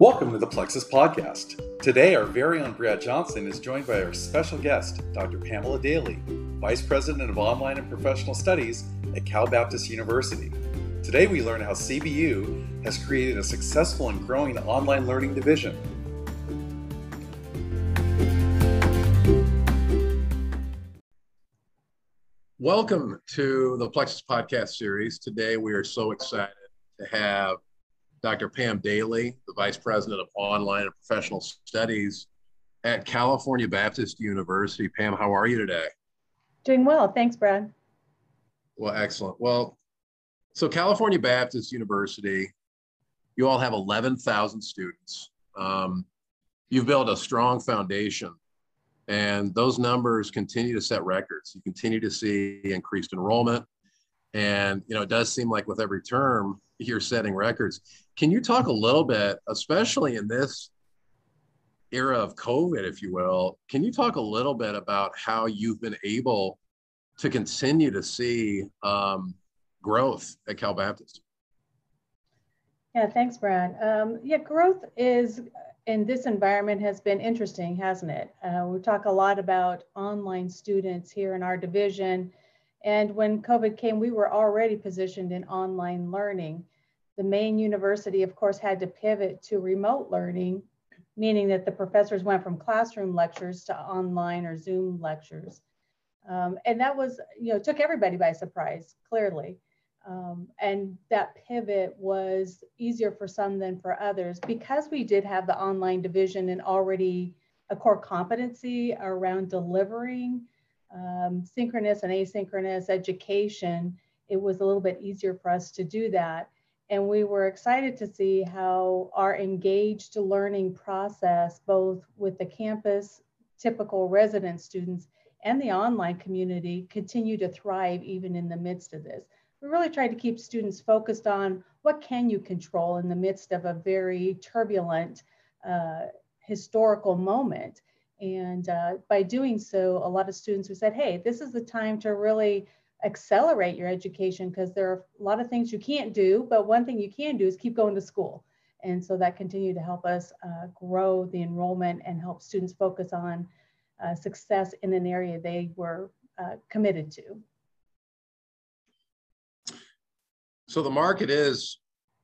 Welcome to the Plexuss Podcast. Today, our very own Brad Johnson is joined by our special guest, Dr. Pamela Daly, Vice President of Online and Professional Studies at Cal Baptist University. Today, we learn how CBU has created a successful and growing online learning division. Welcome to the Plexuss Podcast series. Today, we are so excited to have Dr. Pam Daly, the Vice President of Online and Professional Studies at California Baptist University. Pam, how are you today? Doing well. Thanks, Brad. Well, excellent. Well, so California Baptist University, you all have 11,000 students. Um, you've built a strong foundation, and those numbers continue to set records. You continue to see increased enrollment. And, you know, it does seem like with every term, you're setting records. Can you talk a little bit, especially in this era of COVID, if you will, can you talk a little bit about how you've been able to continue to see um, growth at Cal Baptist? Yeah, thanks, Brad. Um, yeah, growth is in this environment has been interesting, hasn't it? Uh, we talk a lot about online students here in our division. And when COVID came, we were already positioned in online learning. The main university, of course, had to pivot to remote learning, meaning that the professors went from classroom lectures to online or Zoom lectures. Um, and that was, you know, took everybody by surprise, clearly. Um, and that pivot was easier for some than for others because we did have the online division and already a core competency around delivering um, synchronous and asynchronous education. It was a little bit easier for us to do that. And we were excited to see how our engaged learning process, both with the campus typical resident students and the online community, continue to thrive even in the midst of this. We really tried to keep students focused on what can you control in the midst of a very turbulent uh, historical moment. And uh, by doing so, a lot of students who said, hey, this is the time to really accelerate your education because there are a lot of things you can't do, but one thing you can do is keep going to school. And so that continued to help us uh, grow the enrollment and help students focus on uh, success in an area they were uh, committed to. So the market is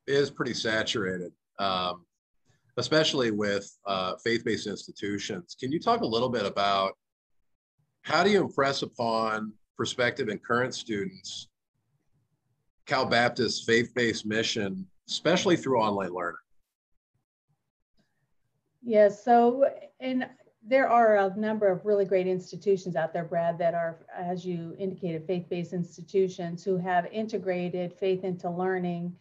is pretty saturated, um, especially with uh, faith-based institutions. Can you talk a little bit about how do you impress upon prospective and current students Cal Baptist faith-based mission, especially through online learning? Yes, so and there are a number of really great institutions out there, Brad, that are, as you indicated, faith-based institutions who have integrated faith into learning.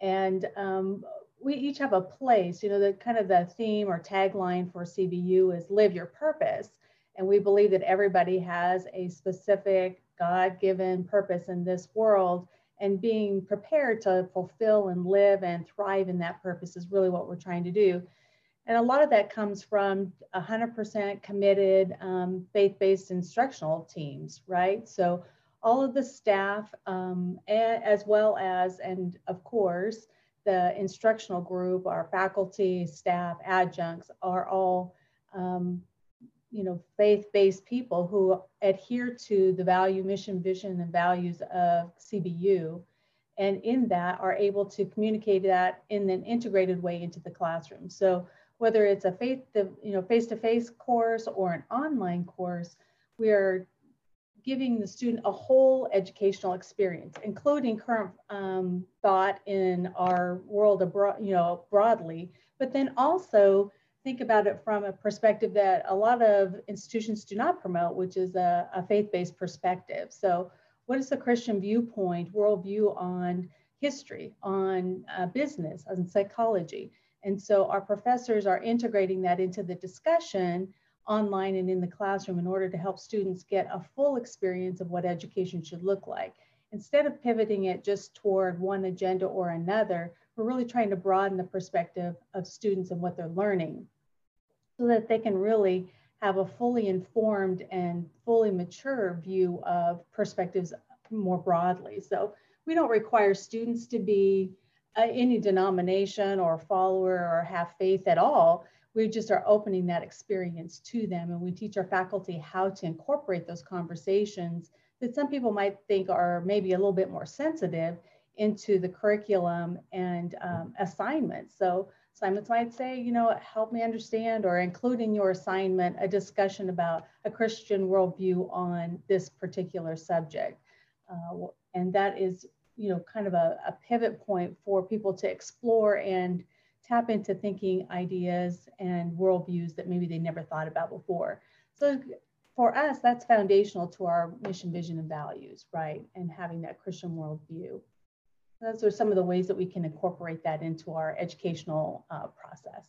And um, we each have a place, you know, the kind of the theme or tagline for CBU is live your purpose. And we believe that everybody has a specific God given purpose in this world. And being prepared to fulfill and live and thrive in that purpose is really what we're trying to do. And a lot of that comes from 100% committed um, faith based instructional teams, right? So, all of the staff, um, as well as, and of course, the instructional group, our faculty, staff, adjuncts are all um, you know, faith-based people who adhere to the value, mission, vision, and values of CBU, and in that are able to communicate that in an integrated way into the classroom. So whether it's a faith, you know, face-to-face course or an online course, we are giving the student a whole educational experience, including current um, thought in our world abroad, you know, broadly, but then also think about it from a perspective that a lot of institutions do not promote, which is a, a faith-based perspective. So what is the Christian viewpoint, worldview on history, on uh, business, on psychology? And so our professors are integrating that into the discussion online and in the classroom in order to help students get a full experience of what education should look like. Instead of pivoting it just toward one agenda or another, we're really trying to broaden the perspective of students and what they're learning so that they can really have a fully informed and fully mature view of perspectives more broadly. So we don't require students to be uh, any denomination or follower or have faith at all. We just are opening that experience to them, and we teach our faculty how to incorporate those conversations that some people might think are maybe a little bit more sensitive into the curriculum and um, assignments. So assignments might say, you know, help me understand or include in your assignment a discussion about a Christian worldview on this particular subject. Uh, and that is, you know, kind of a, a pivot point for people to explore and tap into thinking ideas and worldviews that maybe they never thought about before. So for us, that's foundational to our mission, vision, and values, right? And having that Christian worldview. Those are some of the ways that we can incorporate that into our educational uh, process.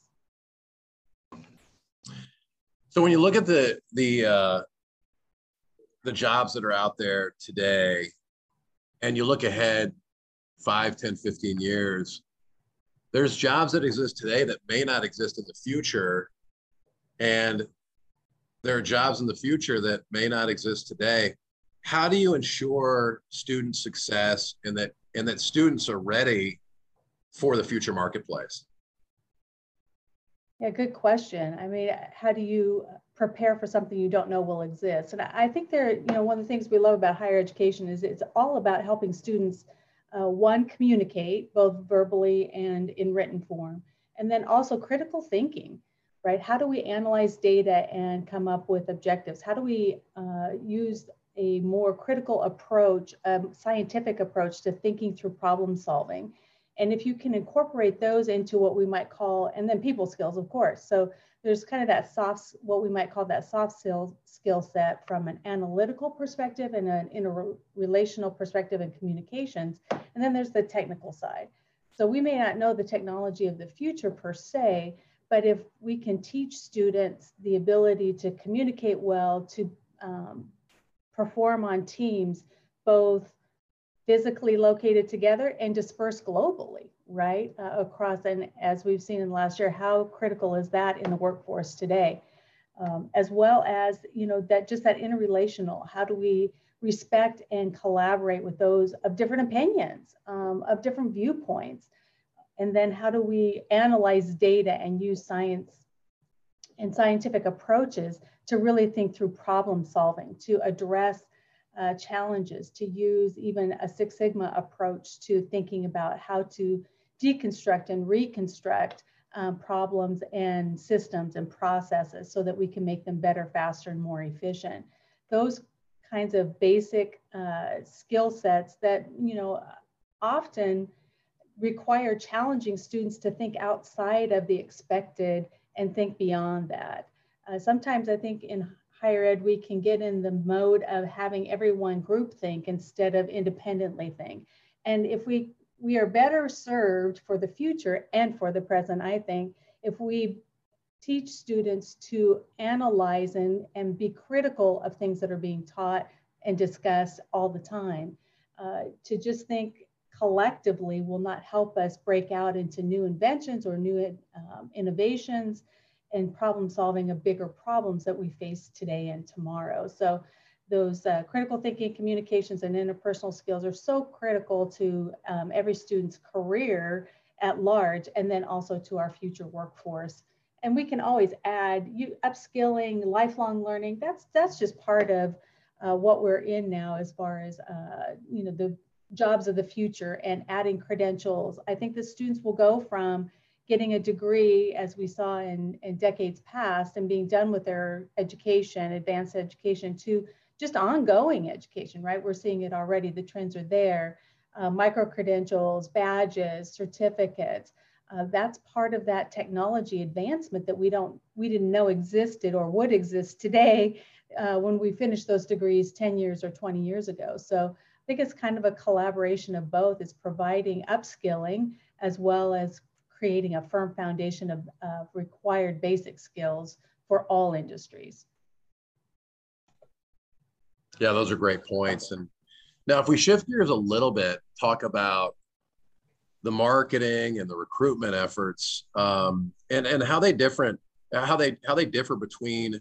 So when you look at the the uh, the jobs that are out there today, and you look ahead 5, 10, 15 years, there's jobs that exist today that may not exist in the future. And there are jobs in the future that may not exist today. How do you ensure student success and that and that students are ready for the future marketplace? Yeah, good question. I mean, how do you prepare for something you don't know will exist? And I think there, you know, one of the things we love about higher education is it's all about helping students, uh, one, communicate both verbally and in written form, and then also critical thinking right? How do we analyze data and come up with objectives? How do we uh, use a more critical approach, a scientific approach to thinking through problem solving? And if you can incorporate those into what we might call, and then people skills, of course. So there's kind of that soft, what we might call that soft skill, skill set from an analytical perspective and an interrelational perspective and communications. And then there's the technical side. So we may not know the technology of the future per se, but if we can teach students the ability to communicate well, to um, perform on teams, both physically located together and dispersed globally, right? Uh, across, and as we've seen in the last year, how critical is that in the workforce today? Um, as well as, you know, that just that interrelational, how do we respect and collaborate with those of different opinions, um, of different viewpoints? And then how do we analyze data and use science and scientific approaches to really think through problem solving, to address uh, challenges, to use even a Six Sigma approach to thinking about how to deconstruct and reconstruct um, problems and systems and processes so that we can make them better, faster, and more efficient. Those kinds of basic uh, skill sets that, you know, often require challenging students to think outside of the expected and think beyond that. Uh, sometimes I think in higher ed, we can get in the mode of having everyone group think instead of independently think. And if we, we are better served for the future and for the present, I think, if we teach students to analyze and, and be critical of things that are being taught and discussed all the time. Uh, to just think collectively will not help us break out into new inventions or new um, innovations and problem solving of bigger problems that we face today and tomorrow. So those uh, critical thinking, communications, and interpersonal skills are so critical to um, every student's career at large, and then also to our future workforce. And we can always add you upskilling, lifelong learning. That's that's just part of uh, what we're in now, as far as uh, you know the jobs of the future and adding credentials. I think the students will go from getting a degree, as we saw in, in decades past, and being done with their education, advanced education, to just ongoing education, right? We're seeing it already, the trends are there. Uh, micro credentials, badges, certificates. Uh, that's part of that technology advancement that we don't, we didn't know existed or would exist today uh, when we finished those degrees 10 years or 20 years ago. So I think it's kind of a collaboration of both. It's providing upskilling as well as creating a firm foundation of uh, required basic skills for all industries. Yeah, those are great points. And now, if we shift gears a little bit, talk about the marketing and the recruitment efforts, um, and and how they different, how they how they differ between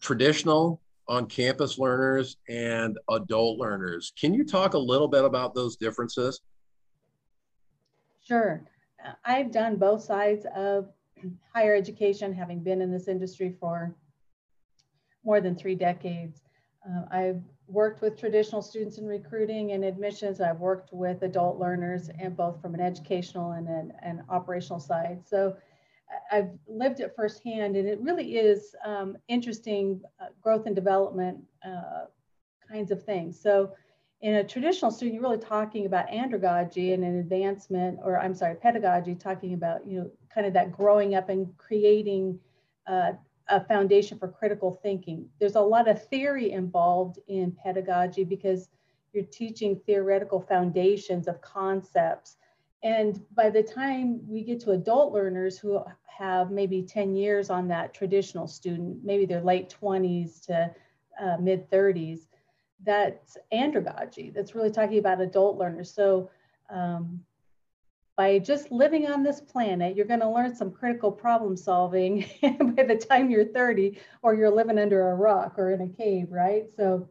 traditional on campus learners and adult learners. Can you talk a little bit about those differences? Sure. I've done both sides of higher education, having been in this industry for more than three decades. Uh, I've worked with traditional students in recruiting and admissions. I've worked with adult learners and both from an educational and an, an operational side. So I've lived it firsthand and it really is um, interesting uh, growth and development uh, kinds of things. So in a traditional student, you're really talking about andragogy and an advancement, or I'm sorry, pedagogy, talking about, you know, kind of that growing up and creating uh, a foundation for critical thinking. There's a lot of theory involved in pedagogy because you're teaching theoretical foundations of concepts. And by the time we get to adult learners who have maybe 10 years on that traditional student, maybe their late 20s to uh, mid 30s, that's andragogy. That's really talking about adult learners. So um, by just living on this planet, you're going to learn some critical problem solving by the time you're 30 or you're living under a rock or in a cave, right? So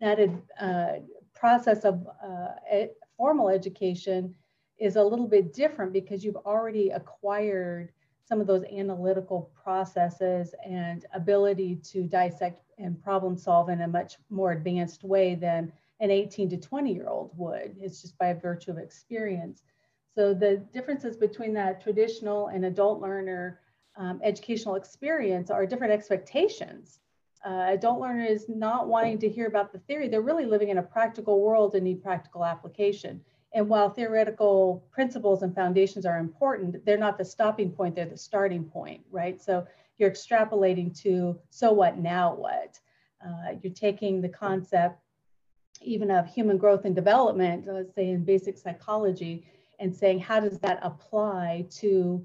that uh, process of uh, formal education is a little bit different because you've already acquired some of those analytical processes and ability to dissect and problem solve in a much more advanced way than an 18 to 20 year old would. It's just by virtue of experience. So the differences between that traditional and adult learner um, educational experience are different expectations. Uh, adult learner is not wanting to hear about the theory. They're really living in a practical world and need practical application. And while theoretical principles and foundations are important, they're not the stopping point, they're the starting point, right? So you're extrapolating to so what, now what? Uh, you're taking the concept even of human growth and development, let's say in basic psychology, and saying, how does that apply to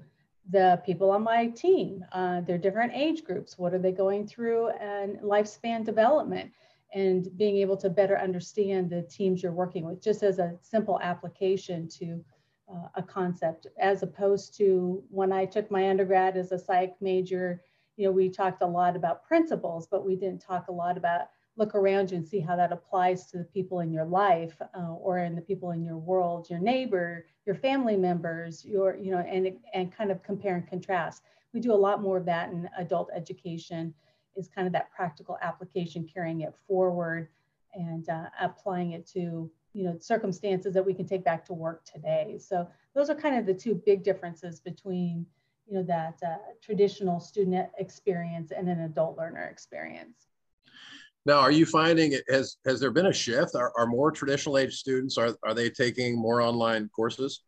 the people on my team? Uh, they're different age groups. What are they going through and lifespan development? And being able to better understand the teams you're working with, just as a simple application to uh, a concept, as opposed to when I took my undergrad as a psych major, you know, we talked a lot about principles, but we didn't talk a lot about look around you and see how that applies to the people in your life uh, or in the people in your world, your neighbor, your family members, your, you know, and, and kind of compare and contrast. We do a lot more of that in adult education is kind of that practical application, carrying it forward and uh, applying it to, you know, circumstances that we can take back to work today. So those are kind of the two big differences between, you know, that uh, traditional student experience and an adult learner experience. Now, are you finding it has has there been a shift? Are, are more traditional age students are are they taking more online courses?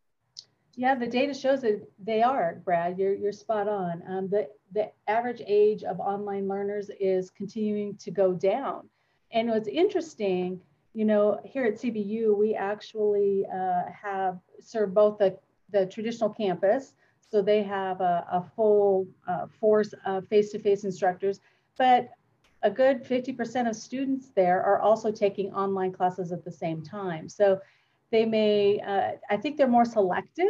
Yeah, the data shows that they are, Brad. You're you're spot on. Um, the the average age of online learners is continuing to go down, and what's interesting, you know, here at CBU we actually uh, have serve both the the traditional campus, so they have a, a full uh, force of face-to-face instructors, but a good 50% of students there are also taking online classes at the same time. So they may, uh, I think they're more selective,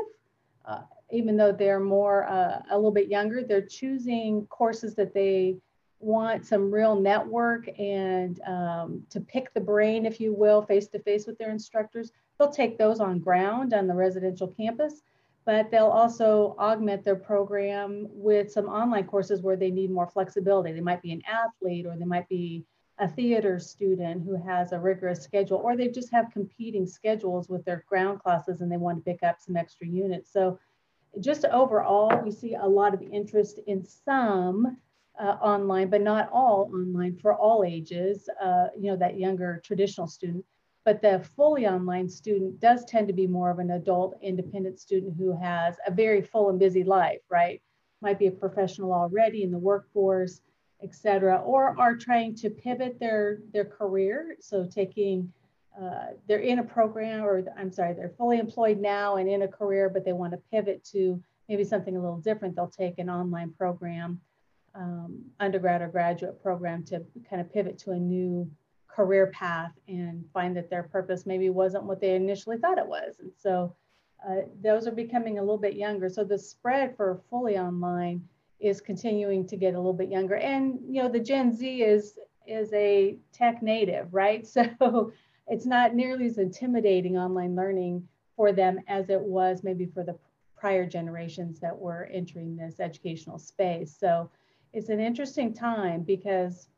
uh, even though they're more, uh, a little bit younger, they're choosing courses that they want some real network and um, to pick the brain, if you will, face to face with their instructors. They'll take those on ground on the residential campus but they'll also augment their program with some online courses where they need more flexibility. They might be an athlete or they might be a theater student who has a rigorous schedule, or they just have competing schedules with their ground classes and they want to pick up some extra units. So just overall, we see a lot of interest in some uh, online, but not all online for all ages, uh, you know, that younger traditional student. But the fully online student does tend to be more of an adult independent student who has a very full and busy life, right? Might be a professional already in the workforce, et cetera, or are trying to pivot their, their career. So taking, uh, they're in a program or I'm sorry, they're fully employed now and in a career, but they want to pivot to maybe something a little different. They'll take an online program, um, undergrad or graduate program to kind of pivot to a new career path and find that their purpose maybe wasn't what they initially thought it was. And so uh, those are becoming a little bit younger. So the spread for fully online is continuing to get a little bit younger. And you know, the Gen Z is is a tech native, right? So it's not nearly as intimidating online learning for them as it was maybe for the prior generations that were entering this educational space. So it's an interesting time because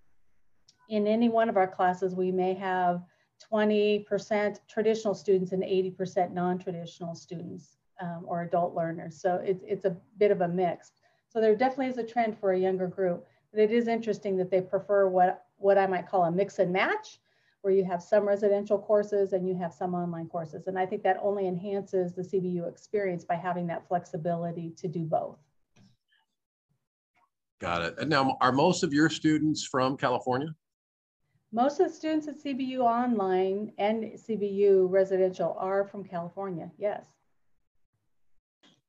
in any one of our classes, we may have 20% traditional students and 80% non-traditional students um, or adult learners. So it's, it's a bit of a mix. So there definitely is a trend for a younger group, but it is interesting that they prefer what, what I might call a mix and match, where you have some residential courses and you have some online courses. And I think that only enhances the CBU experience by having that flexibility to do both. Got it. And now, are most of your students from California? Most of the students at CBU Online and CBU Residential are from California, yes.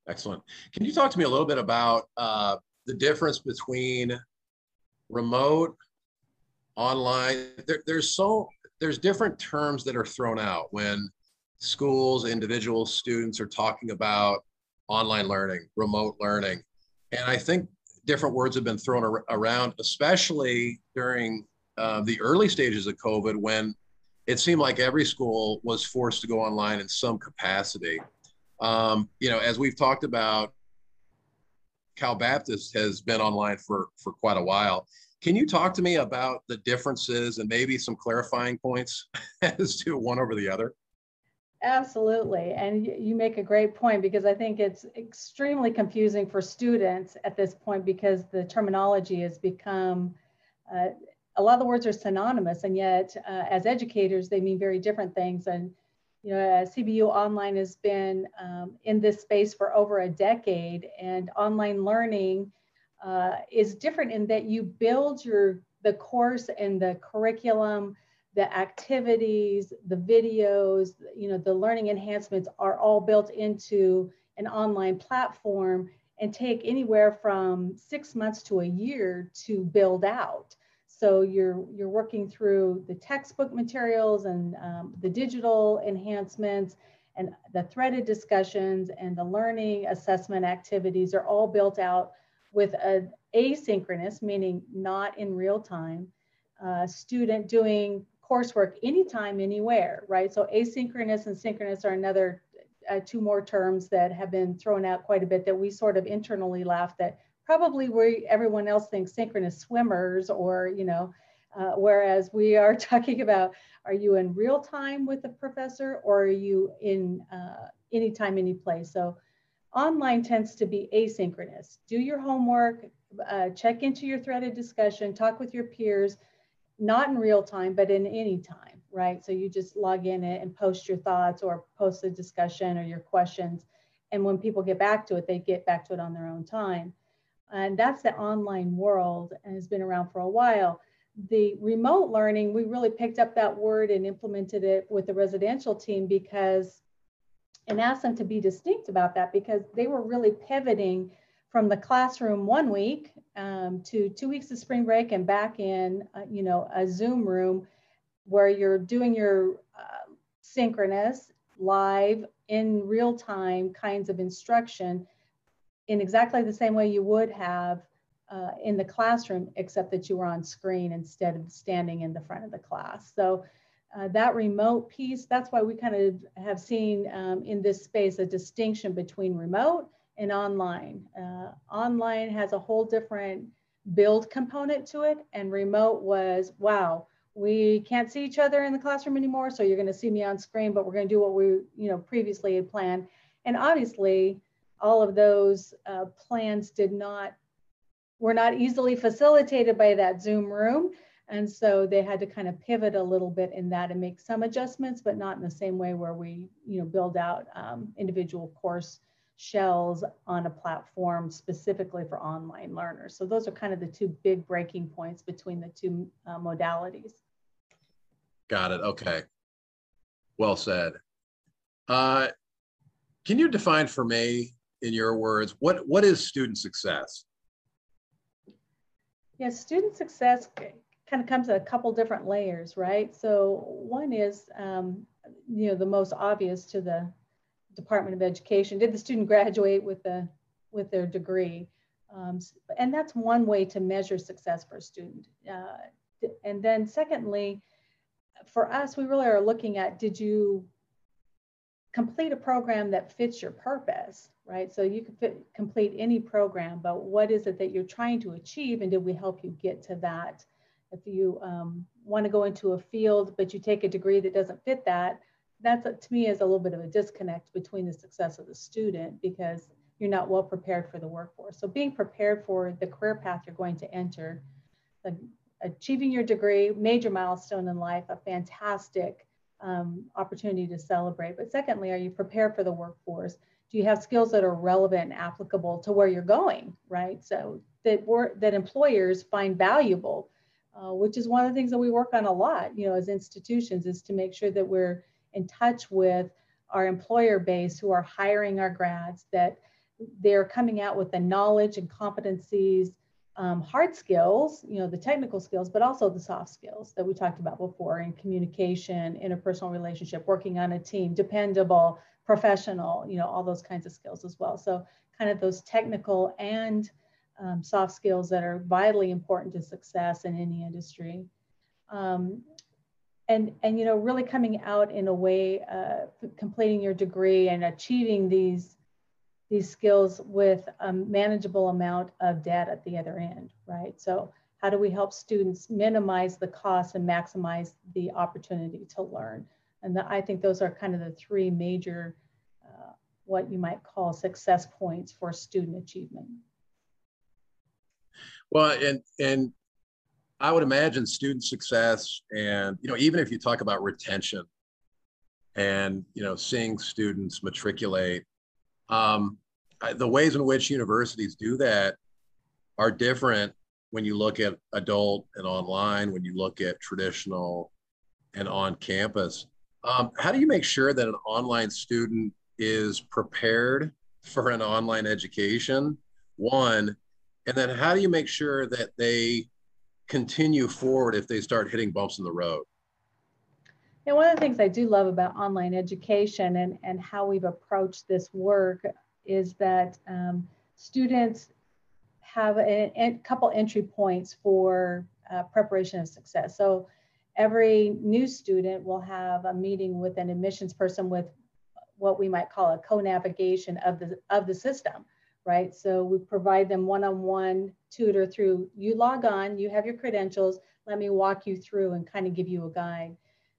Excellent. Can you talk to me a little bit about uh, the difference between remote, online? There, there's so there's different terms that are thrown out when schools, individual students are talking about online learning, remote learning, and I think different words have been thrown ar around, especially during uh, the early stages of COVID when it seemed like every school was forced to go online in some capacity. Um, you know, as we've talked about, Cal Baptist has been online for, for quite a while. Can you talk to me about the differences and maybe some clarifying points as to one over the other? Absolutely. And you make a great point because I think it's extremely confusing for students at this point because the terminology has become uh, a lot of the words are synonymous, and yet uh, as educators, they mean very different things. And you know, CBU Online has been um, in this space for over a decade, and online learning uh, is different in that you build your the course and the curriculum, the activities, the videos, you know, the learning enhancements are all built into an online platform and take anywhere from six months to a year to build out. So you're, you're working through the textbook materials and um, the digital enhancements and the threaded discussions and the learning assessment activities are all built out with a asynchronous, meaning not in real time, uh, student doing coursework anytime, anywhere, right? So asynchronous and synchronous are another uh, two more terms that have been thrown out quite a bit that we sort of internally laugh that probably we everyone else thinks synchronous swimmers or, you know, uh, whereas we are talking about, are you in real time with the professor or are you in uh, anytime, any place? So online tends to be asynchronous. Do your homework, uh, check into your threaded discussion, talk with your peers, not in real time, but in any time, right? So you just log in and post your thoughts or post a discussion or your questions. And when people get back to it, they get back to it on their own time. And that's the online world and has been around for a while. The remote learning, we really picked up that word and implemented it with the residential team because, and asked them to be distinct about that because they were really pivoting from the classroom one week um, to two weeks of spring break and back in, uh, you know, a Zoom room where you're doing your uh, synchronous, live, in real time kinds of instruction in exactly the same way you would have uh, in the classroom, except that you were on screen instead of standing in the front of the class. So uh, that remote piece, that's why we kind of have seen um, in this space a distinction between remote and online. Uh, online has a whole different build component to it, and remote was, wow, we can't see each other in the classroom anymore, so you're going to see me on screen, but we're going to do what we, you know, previously had planned. And obviously, all of those uh, plans did not, were not easily facilitated by that Zoom room. And so they had to kind of pivot a little bit in that and make some adjustments, but not in the same way where we, you know, build out um, individual course shells on a platform specifically for online learners. So those are kind of the two big breaking points between the two uh, modalities. Got it. Okay. Well said. Uh, can you define for me in your words, what, what is student success? Yeah, student success kind of comes in a couple different layers, right? So one is, um, you know, the most obvious to the Department of Education. Did the student graduate with the with their degree? Um, and that's one way to measure success for a student. Uh, and then secondly, for us, we really are looking at did you complete a program that fits your purpose, right? So you can fit, complete any program, but what is it that you're trying to achieve, and did we help you get to that? If you um, want to go into a field, but you take a degree that doesn't fit that, that's to me is a little bit of a disconnect between the success of the student because you're not well prepared for the workforce. So being prepared for the career path you're going to enter, achieving your degree, major milestone in life, a fantastic um, opportunity to celebrate. But secondly, are you prepared for the workforce? Do you have skills that are relevant and applicable to where you're going, right? So that work that employers find valuable, uh, which is one of the things that we work on a lot, you know, as institutions, is to make sure that we're in touch with our employer base who are hiring our grads, that they're coming out with the knowledge and competencies um, hard skills, you know, the technical skills, but also the soft skills that we talked about before in communication, interpersonal relationship, working on a team, dependable, professional, you know, all those kinds of skills as well. So kind of those technical and um, soft skills that are vitally important to success in any industry. Um, and, and, you know, really coming out in a way, uh, completing your degree and achieving these these skills with a manageable amount of debt at the other end, right? So how do we help students minimize the cost and maximize the opportunity to learn? And the, I think those are kind of the three major, uh, what you might call success points for student achievement. Well, and, and I would imagine student success and, you know, even if you talk about retention and, you know, seeing students matriculate, um, the ways in which universities do that are different when you look at adult and online, when you look at traditional and on campus. Um, how do you make sure that an online student is prepared for an online education? One, and then how do you make sure that they continue forward if they start hitting bumps in the road? And one of the things I do love about online education and, and how we've approached this work is that um, students have a, a, couple entry points for uh, preparation of success. So every new student will have a meeting with an admissions person with what we might call a co-navigation of the, of the system, right? So we provide them one-on-one tutor through, you log on, you have your credentials, let me walk you through and kind of give you a guide.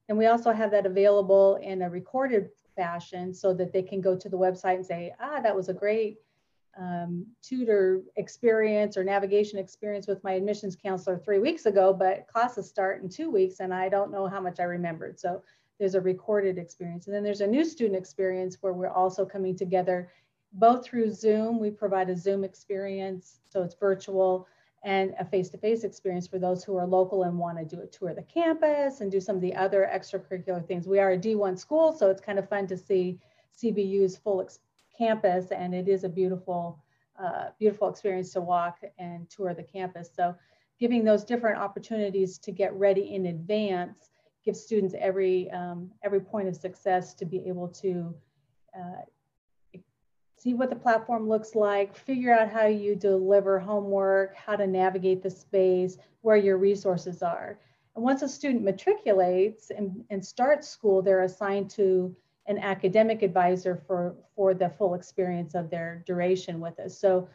And we also have that available in a recorded fashion so that they can go to the website and say, ah, that was a great um, tutor experience or navigation experience with my admissions counselor three weeks ago, but classes start in two weeks and I don't know how much I remembered. So there's a recorded experience. And then there's a new student experience where we're also coming together both through Zoom. We provide a Zoom experience, so it's virtual and a face-to-face experience for those who are local and want to do a tour of the campus and do some of the other extracurricular things. We are a D1 school, so it's kind of fun to see CBU's full campus, and it is a beautiful, uh, beautiful experience to walk and tour the campus. So giving those different opportunities to get ready in advance gives students every, um, every point of success to be able to uh, see what the platform looks like, figure out how you deliver homework, how to navigate the space, where your resources are. And once a student matriculates and, and starts school, they're assigned to an academic advisor for, for the full experience of their duration with us. So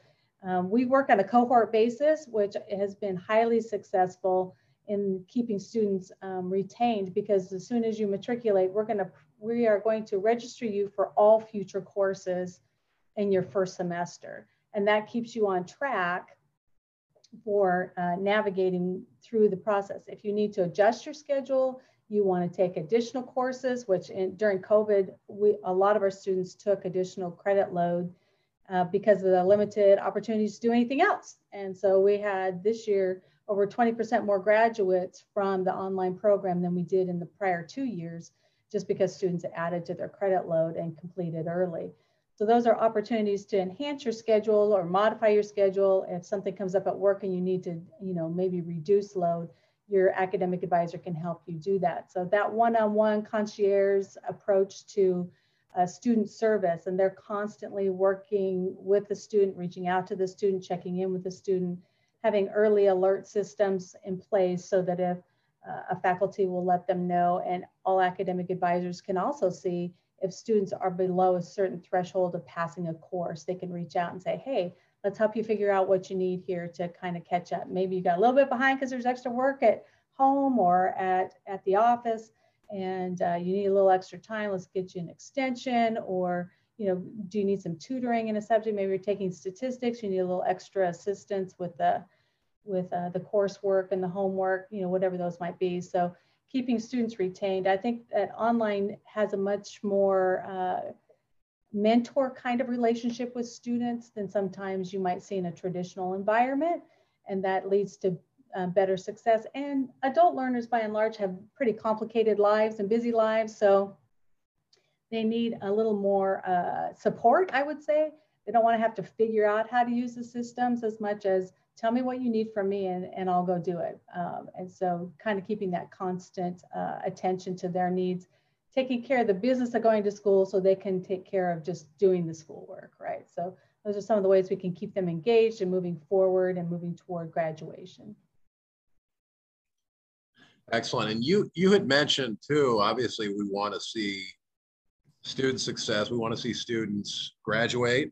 um, we work on a cohort basis, which has been highly successful in keeping students um, retained because as soon as you matriculate, we're gonna, we are going to register you for all future courses in your first semester. And that keeps you on track for uh, navigating through the process. If you need to adjust your schedule, you want to take additional courses, which in, during COVID, we, a lot of our students took additional credit load uh, because of the limited opportunities to do anything else. And so we had this year over 20% more graduates from the online program than we did in the prior two years, just because students added to their credit load and completed early. So those are opportunities to enhance your schedule or modify your schedule. If something comes up at work and you need to, you know, maybe reduce load, your academic advisor can help you do that. So that one-on-one concierge approach to uh, student service, and they're constantly working with the student, reaching out to the student, checking in with the student, having early alert systems in place so that if uh, a faculty will let them know and all academic advisors can also see if students are below a certain threshold of passing a course, they can reach out and say, hey, let's help you figure out what you need here to kind of catch up. Maybe you got a little bit behind because there's extra work at home or at, at the office and uh, you need a little extra time. Let's get you an extension or, you know, do you need some tutoring in a subject? Maybe you're taking statistics, you need a little extra assistance with the, with uh, the coursework and the homework, you know, whatever those might be. So keeping students retained. I think that online has a much more uh, mentor kind of relationship with students than sometimes you might see in a traditional environment. And that leads to uh, better success. And adult learners, by and large, have pretty complicated lives and busy lives. So they need a little more uh, support, I would say. They don't want to have to figure out how to use the systems as much as tell me what you need from me and, and I'll go do it. Um, and so kind of keeping that constant uh, attention to their needs, taking care of the business of going to school so they can take care of just doing the schoolwork, right? So those are some of the ways we can keep them engaged and moving forward and moving toward graduation. Excellent. And you you had mentioned too, obviously we want to see student success. We want to see students graduate,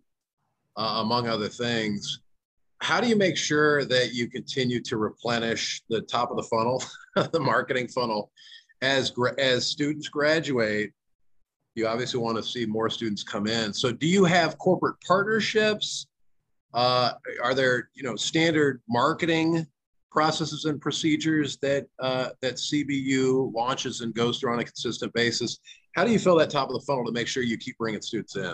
uh, among other things how do you make sure that you continue to replenish the top of the funnel, the marketing funnel, as as students graduate? You obviously want to see more students come in. So, do you have corporate partnerships? Uh, are there, you know, standard marketing processes and procedures that uh, that CBU launches and goes through on a consistent basis? How do you fill that top of the funnel to make sure you keep bringing students in?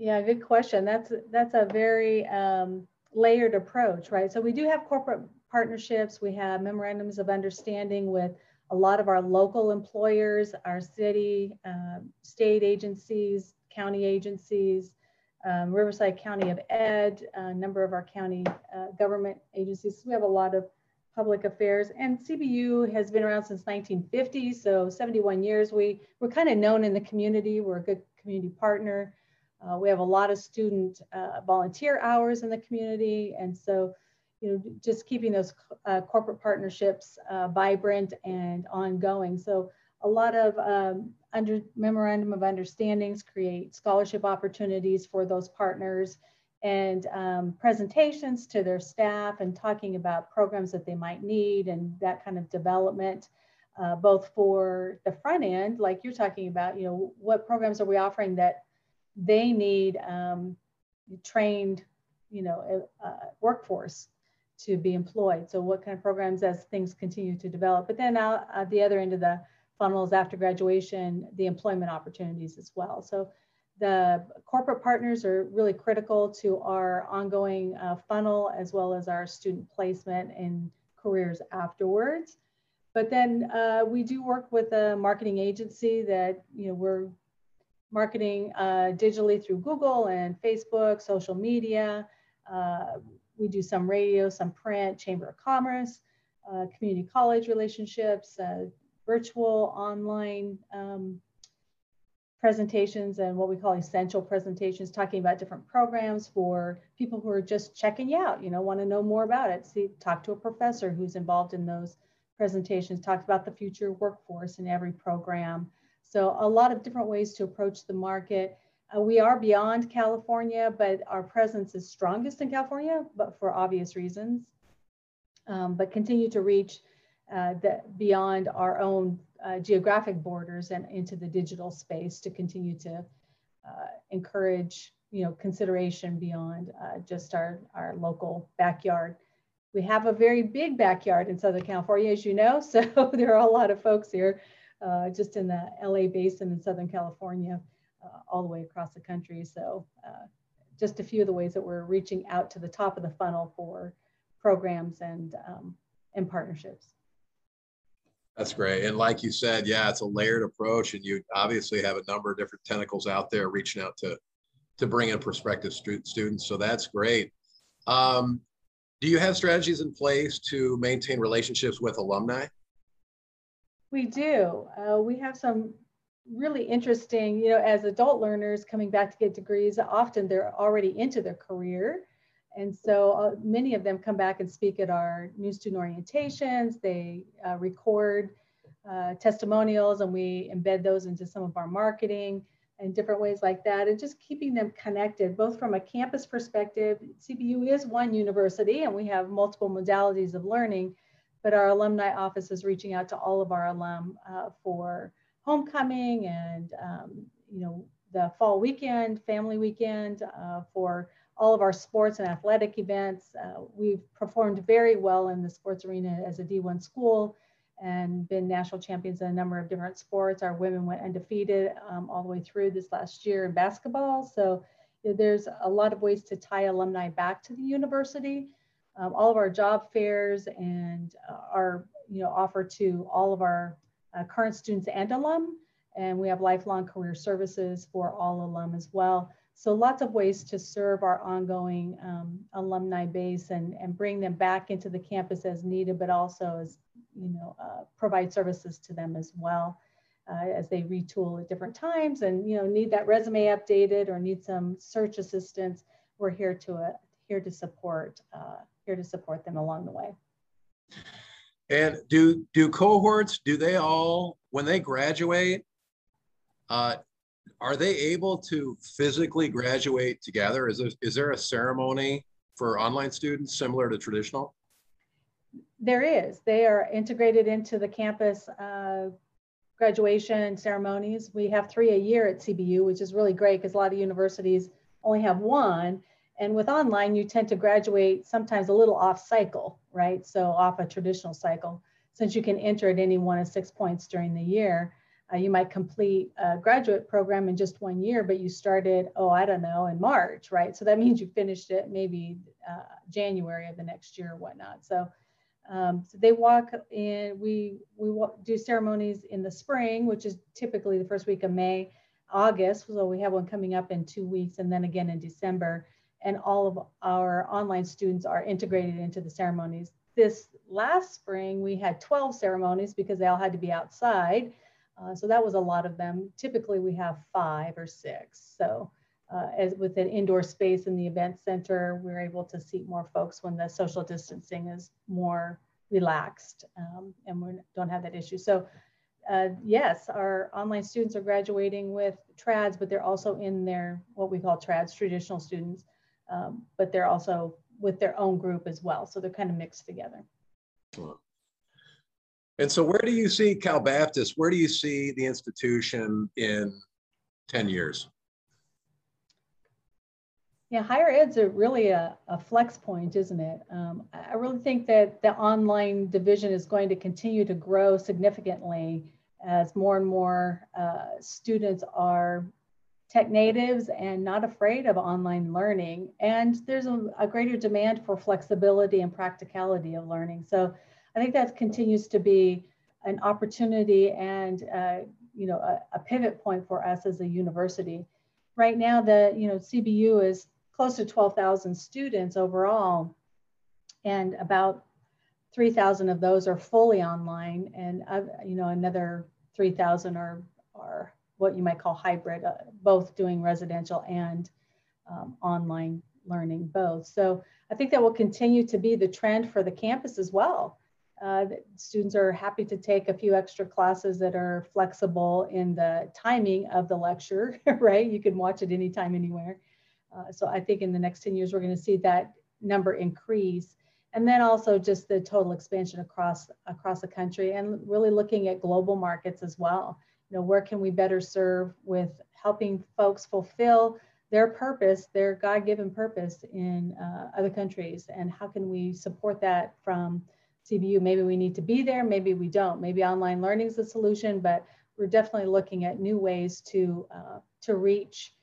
Yeah, good question. That's that's a very um, layered approach, right? So we do have corporate partnerships. We have memorandums of understanding with a lot of our local employers, our city, uh, state agencies, county agencies, um, Riverside County of Ed, a number of our county uh, government agencies. We have a lot of public affairs and CBU has been around since 1950, so 71 years. We, we're kind of known in the community. We're a good community partner. Uh, we have a lot of student uh, volunteer hours in the community. And so, you know, just keeping those uh, corporate partnerships uh, vibrant and ongoing. So a lot of um, under memorandum of understandings create scholarship opportunities for those partners and um, presentations to their staff and talking about programs that they might need and that kind of development. Uh, both for the front end, like you're talking about, you know, what programs are we offering that they need um, trained, you know, uh, workforce to be employed. So what kind of programs as things continue to develop. But then out at the other end of the funnel is after graduation, the employment opportunities as well. So the corporate partners are really critical to our ongoing uh, funnel as well as our student placement and careers afterwards. But then uh, we do work with a marketing agency that, you know, we're marketing uh, digitally through Google and Facebook, social media. Uh, we do some radio, some print, Chamber of Commerce, uh, community college relationships, uh, virtual online um, presentations and what we call essential presentations, talking about different programs for people who are just checking you out, you know, want to know more about it. See, talk to a professor who's involved in those presentations, talk about the future workforce in every program. So a lot of different ways to approach the market. Uh, we are beyond California, but our presence is strongest in California, but for obvious reasons. Um, but continue to reach uh, the, beyond our own uh, geographic borders and into the digital space to continue to uh, encourage you know, consideration beyond uh, just our, our local backyard. We have a very big backyard in Southern California, as you know, so there are a lot of folks here uh, just in the LA basin in Southern California, uh, all the way across the country. So uh, just a few of the ways that we're reaching out to the top of the funnel for programs and, um, and partnerships. That's great. And like you said, yeah, it's a layered approach and you obviously have a number of different tentacles out there reaching out to, to bring in prospective stu students. So that's great. Um, do you have strategies in place to maintain relationships with alumni? We do. Uh, we have some really interesting, you know, as adult learners coming back to get degrees, often they're already into their career. And so uh, many of them come back and speak at our new student orientations. They uh, record uh, testimonials and we embed those into some of our marketing and different ways like that and just keeping them connected both from a campus perspective cbu is one university and we have multiple modalities of learning but our alumni office is reaching out to all of our alum uh, for homecoming and um, you know the fall weekend family weekend uh, for all of our sports and athletic events uh, we've performed very well in the sports arena as a d1 school and been national champions in a number of different sports. Our women went undefeated um, all the way through this last year in basketball. So there's a lot of ways to tie alumni back to the university. Um, all of our job fairs and uh, are you know offered to all of our uh, current students and alum. And we have lifelong career services for all alum as well. So lots of ways to serve our ongoing um, alumni base and, and bring them back into the campus as needed, but also as you know, uh, provide services to them as well uh, as they retool at different times and, you know, need that resume updated or need some search assistance. We're here to, uh, here to support, uh, here to support them along the way. And do, do cohorts, do they all, when they graduate, uh, are they able to physically graduate together? Is there, is there a ceremony for online students similar to traditional? There is. They are integrated into the campus uh, graduation ceremonies. We have three a year at CBU, which is really great because a lot of universities only have one. And with online, you tend to graduate sometimes a little off cycle, right? So off a traditional cycle. Since you can enter at any one of six points during the year, uh, you might complete a graduate program in just one year, but you started, oh, I don't know, in March, right? So that means you finished it maybe uh, January of the next year or whatnot. So um, so they walk in, we, we do ceremonies in the spring, which is typically the first week of May, August, so we have one coming up in two weeks, and then again in December. And all of our online students are integrated into the ceremonies. This last spring, we had 12 ceremonies because they all had to be outside. Uh, so that was a lot of them. Typically, we have five or six. So uh, as with an indoor space in the event center, we're able to seat more folks when the social distancing is more relaxed um, and we don't have that issue. So uh, yes, our online students are graduating with TRADS, but they're also in their, what we call TRADS, traditional students, um, but they're also with their own group as well. So they're kind of mixed together. And so where do you see Cal Baptist, where do you see the institution in 10 years? Yeah, higher ed's a really a, a flex point, isn't it? Um, I really think that the online division is going to continue to grow significantly as more and more uh, students are tech natives and not afraid of online learning. And there's a, a, greater demand for flexibility and practicality of learning. So I think that continues to be an opportunity and uh, you know a, a pivot point for us as a university. Right now, the you know CBU is close to 12,000 students overall, and about 3,000 of those are fully online, and uh, you know another 3,000 are are what you might call hybrid, uh, both doing residential and um, online learning both. So I think that will continue to be the trend for the campus as well. Uh, students are happy to take a few extra classes that are flexible in the timing of the lecture, right? You can watch it anytime, anywhere. Uh, so I think in the next 10 years, we're going to see that number increase. And then also just the total expansion across across the country and really looking at global markets as well. You know, where can we better serve with helping folks fulfill their purpose, their God-given purpose in uh, other countries, and how can we support that from CBU? Maybe we need to be there, maybe we don't. Maybe online learning is the solution, but we're definitely looking at new ways to uh, to reach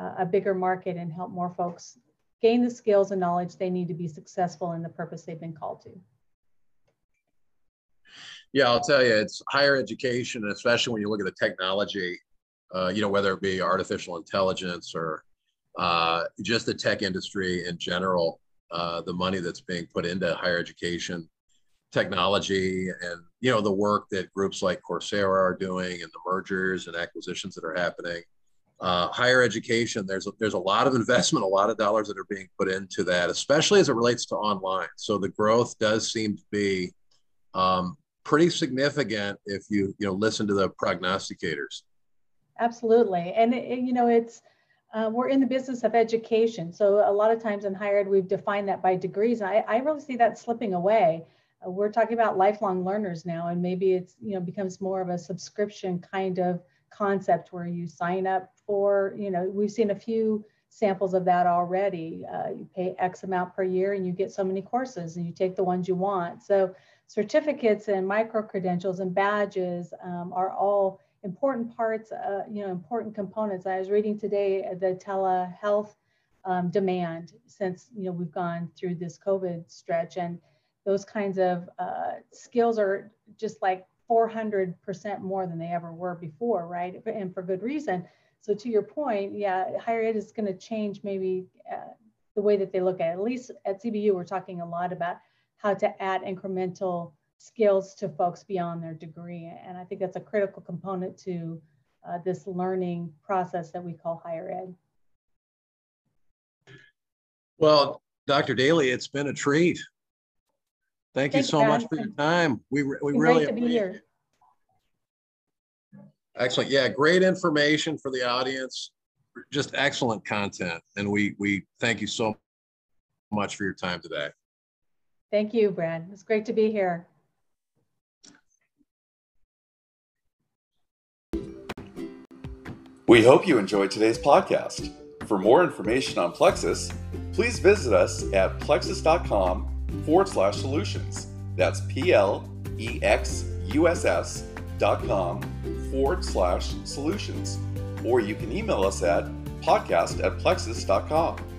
uh, a bigger market and help more folks gain the skills and knowledge they need to be successful in the purpose they've been called to. Yeah, I'll tell you, it's higher education, especially when you look at the technology, uh, you know, whether it be artificial intelligence or uh, just the tech industry in general, uh, the money that's being put into higher education technology and, you know, the work that groups like Coursera are doing and the mergers and acquisitions that are happening uh, higher education, there's a, there's a lot of investment, a lot of dollars that are being put into that, especially as it relates to online. So the growth does seem to be um, pretty significant if you you know listen to the prognosticators. Absolutely, and it, you know it's uh, we're in the business of education, so a lot of times in higher ed we've defined that by degrees. I, I really see that slipping away. Uh, we're talking about lifelong learners now, and maybe it's you know becomes more of a subscription kind of concept where you sign up for you know we've seen a few samples of that already. Uh, you pay X amount per year and you get so many courses and you take the ones you want. So certificates and micro credentials and badges um, are all important parts, uh, you know, important components. I was reading today the telehealth um, demand since, you know, we've gone through this COVID stretch and those kinds of uh, skills are just like 400% more than they ever were before, right? And for good reason so to your point, yeah, higher ed is going to change maybe uh, the way that they look at it. At least at CBU, we're talking a lot about how to add incremental skills to folks beyond their degree. And I think that's a critical component to uh, this learning process that we call higher ed. Well, Dr. Daly, it's been a treat. Thank Thanks, you so much for your time. We, we really appreciate it. Excellent. Yeah, great information for the audience. Just excellent content. And we we thank you so much for your time today. Thank you, Brad. It's great to be here. We hope you enjoyed today's podcast. For more information on Plexuss, please visit us at plexuss.com forward slash solutions. That's P L E X U S S dot com forward slash solutions, or you can email us at podcast at plexuss.com.